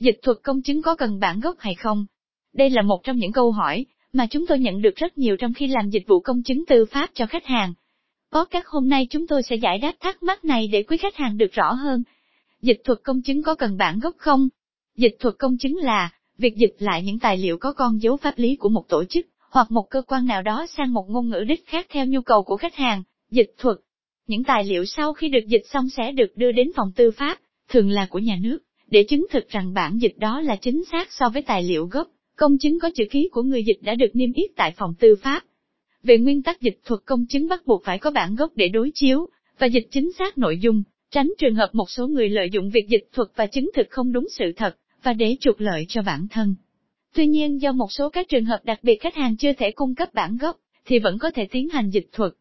dịch thuật công chứng có cần bản gốc hay không? Đây là một trong những câu hỏi mà chúng tôi nhận được rất nhiều trong khi làm dịch vụ công chứng tư pháp cho khách hàng. Podcast hôm nay chúng tôi sẽ giải đáp thắc mắc này để quý khách hàng được rõ hơn. Dịch thuật công chứng có cần bản gốc không? Dịch thuật công chứng là việc dịch lại những tài liệu có con dấu pháp lý của một tổ chức hoặc một cơ quan nào đó sang một ngôn ngữ đích khác theo nhu cầu của khách hàng. Dịch thuật Những tài liệu sau khi được dịch xong sẽ được đưa đến phòng tư pháp, thường là của nhà nước, để chứng thực rằng bản dịch đó là chính xác so với tài liệu gốc. Công chứng có chữ ký của người dịch đã được niêm yết tại phòng tư pháp. Về nguyên tắc dịch thuật công chứng bắt buộc phải có bản gốc để đối chiếu, và dịch chính xác nội dung, tránh trường hợp một số người lợi dụng việc dịch thuật và chứng thực không đúng sự thật, và để trục lợi cho bản thân. Tuy nhiên do một số các trường hợp đặc biệt khách hàng chưa thể cung cấp bản gốc, thì vẫn có thể tiến hành dịch thuật.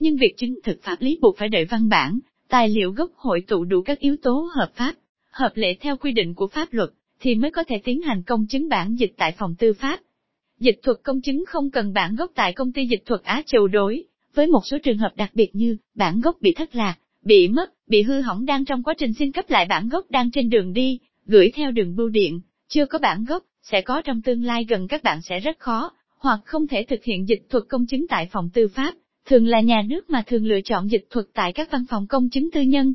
Nhưng việc chứng thực pháp lý buộc phải đợi văn bản, tài liệu gốc hội tụ đủ các yếu tố hợp pháp, hợp lệ theo quy định của pháp luật, thì mới có thể tiến hành công chứng bản dịch tại phòng tư pháp. Dịch thuật công chứng không cần bản gốc tại công ty dịch thuật Á Châu đối, với một số trường hợp đặc biệt như bản gốc bị thất lạc, bị mất, bị hư hỏng đang trong quá trình xin cấp lại bản gốc đang trên đường đi, gửi theo đường bưu điện, chưa có bản gốc, sẽ có trong tương lai gần các bạn sẽ rất khó, hoặc không thể thực hiện dịch thuật công chứng tại phòng tư pháp, thường là nhà nước mà thường lựa chọn dịch thuật tại các văn phòng công chứng tư nhân.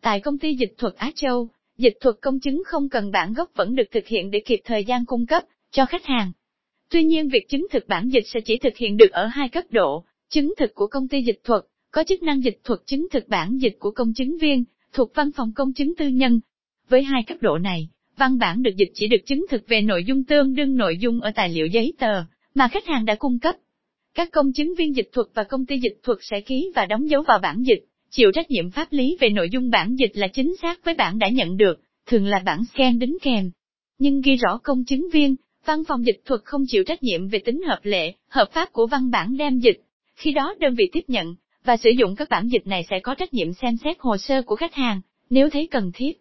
Tại công ty dịch thuật Á Châu, dịch thuật công chứng không cần bản gốc vẫn được thực hiện để kịp thời gian cung cấp cho khách hàng. Tuy nhiên việc chứng thực bản dịch sẽ chỉ thực hiện được ở hai cấp độ, chứng thực của công ty dịch thuật, có chức năng dịch thuật chứng thực bản dịch của công chứng viên, thuộc văn phòng công chứng tư nhân. Với hai cấp độ này, văn bản được dịch chỉ được chứng thực về nội dung tương đương nội dung ở tài liệu giấy tờ mà khách hàng đã cung cấp. Các công chứng viên dịch thuật và công ty dịch thuật sẽ ký và đóng dấu vào bản dịch, chịu trách nhiệm pháp lý về nội dung bản dịch là chính xác với bản đã nhận được, thường là bản scan đính kèm. Nhưng ghi rõ công chứng viên, văn phòng dịch thuật không chịu trách nhiệm về tính hợp lệ, hợp pháp của văn bản đem dịch. Khi đó đơn vị tiếp nhận và sử dụng các bản dịch này sẽ có trách nhiệm xem xét hồ sơ của khách hàng, nếu thấy cần thiết.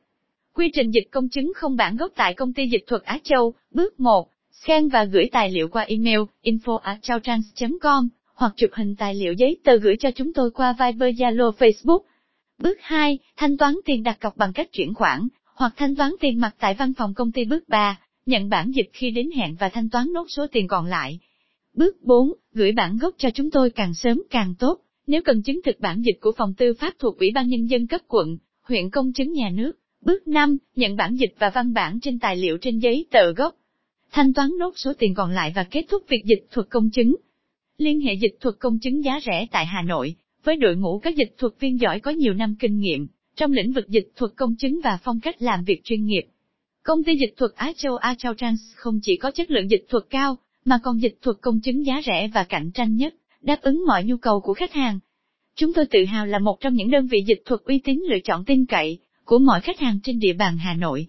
Quy trình dịch công chứng không bản gốc tại công ty dịch thuật Á Châu, bước 1, scan và gửi tài liệu qua email info@chaotrans.com hoặc chụp hình tài liệu giấy tờ gửi cho chúng tôi qua Viber Zalo Facebook. Bước 2, thanh toán tiền đặt cọc bằng cách chuyển khoản, hoặc thanh toán tiền mặt tại văn phòng công ty. Bước 3, nhận bản dịch khi đến hẹn và thanh toán nốt số tiền còn lại. Bước 4, gửi bản gốc cho chúng tôi càng sớm càng tốt, nếu cần chứng thực bản dịch của phòng tư pháp thuộc Ủy ban Nhân dân cấp quận, huyện công chứng nhà nước. Bước 5, nhận bản dịch và văn bản trên tài liệu trên giấy tờ gốc. Thanh toán nốt số tiền còn lại và kết thúc việc dịch thuật công chứng. Liên hệ dịch thuật công chứng giá rẻ tại Hà Nội, với đội ngũ các dịch thuật viên giỏi có nhiều năm kinh nghiệm, trong lĩnh vực dịch thuật công chứng và phong cách làm việc chuyên nghiệp. Công ty dịch thuật Á Châu Á Châu Trans không chỉ có chất lượng dịch thuật cao, mà còn dịch thuật công chứng giá rẻ và cạnh tranh nhất, đáp ứng mọi nhu cầu của khách hàng. Chúng tôi tự hào là một trong những đơn vị dịch thuật uy tín lựa chọn tin cậy của mọi khách hàng trên địa bàn Hà Nội.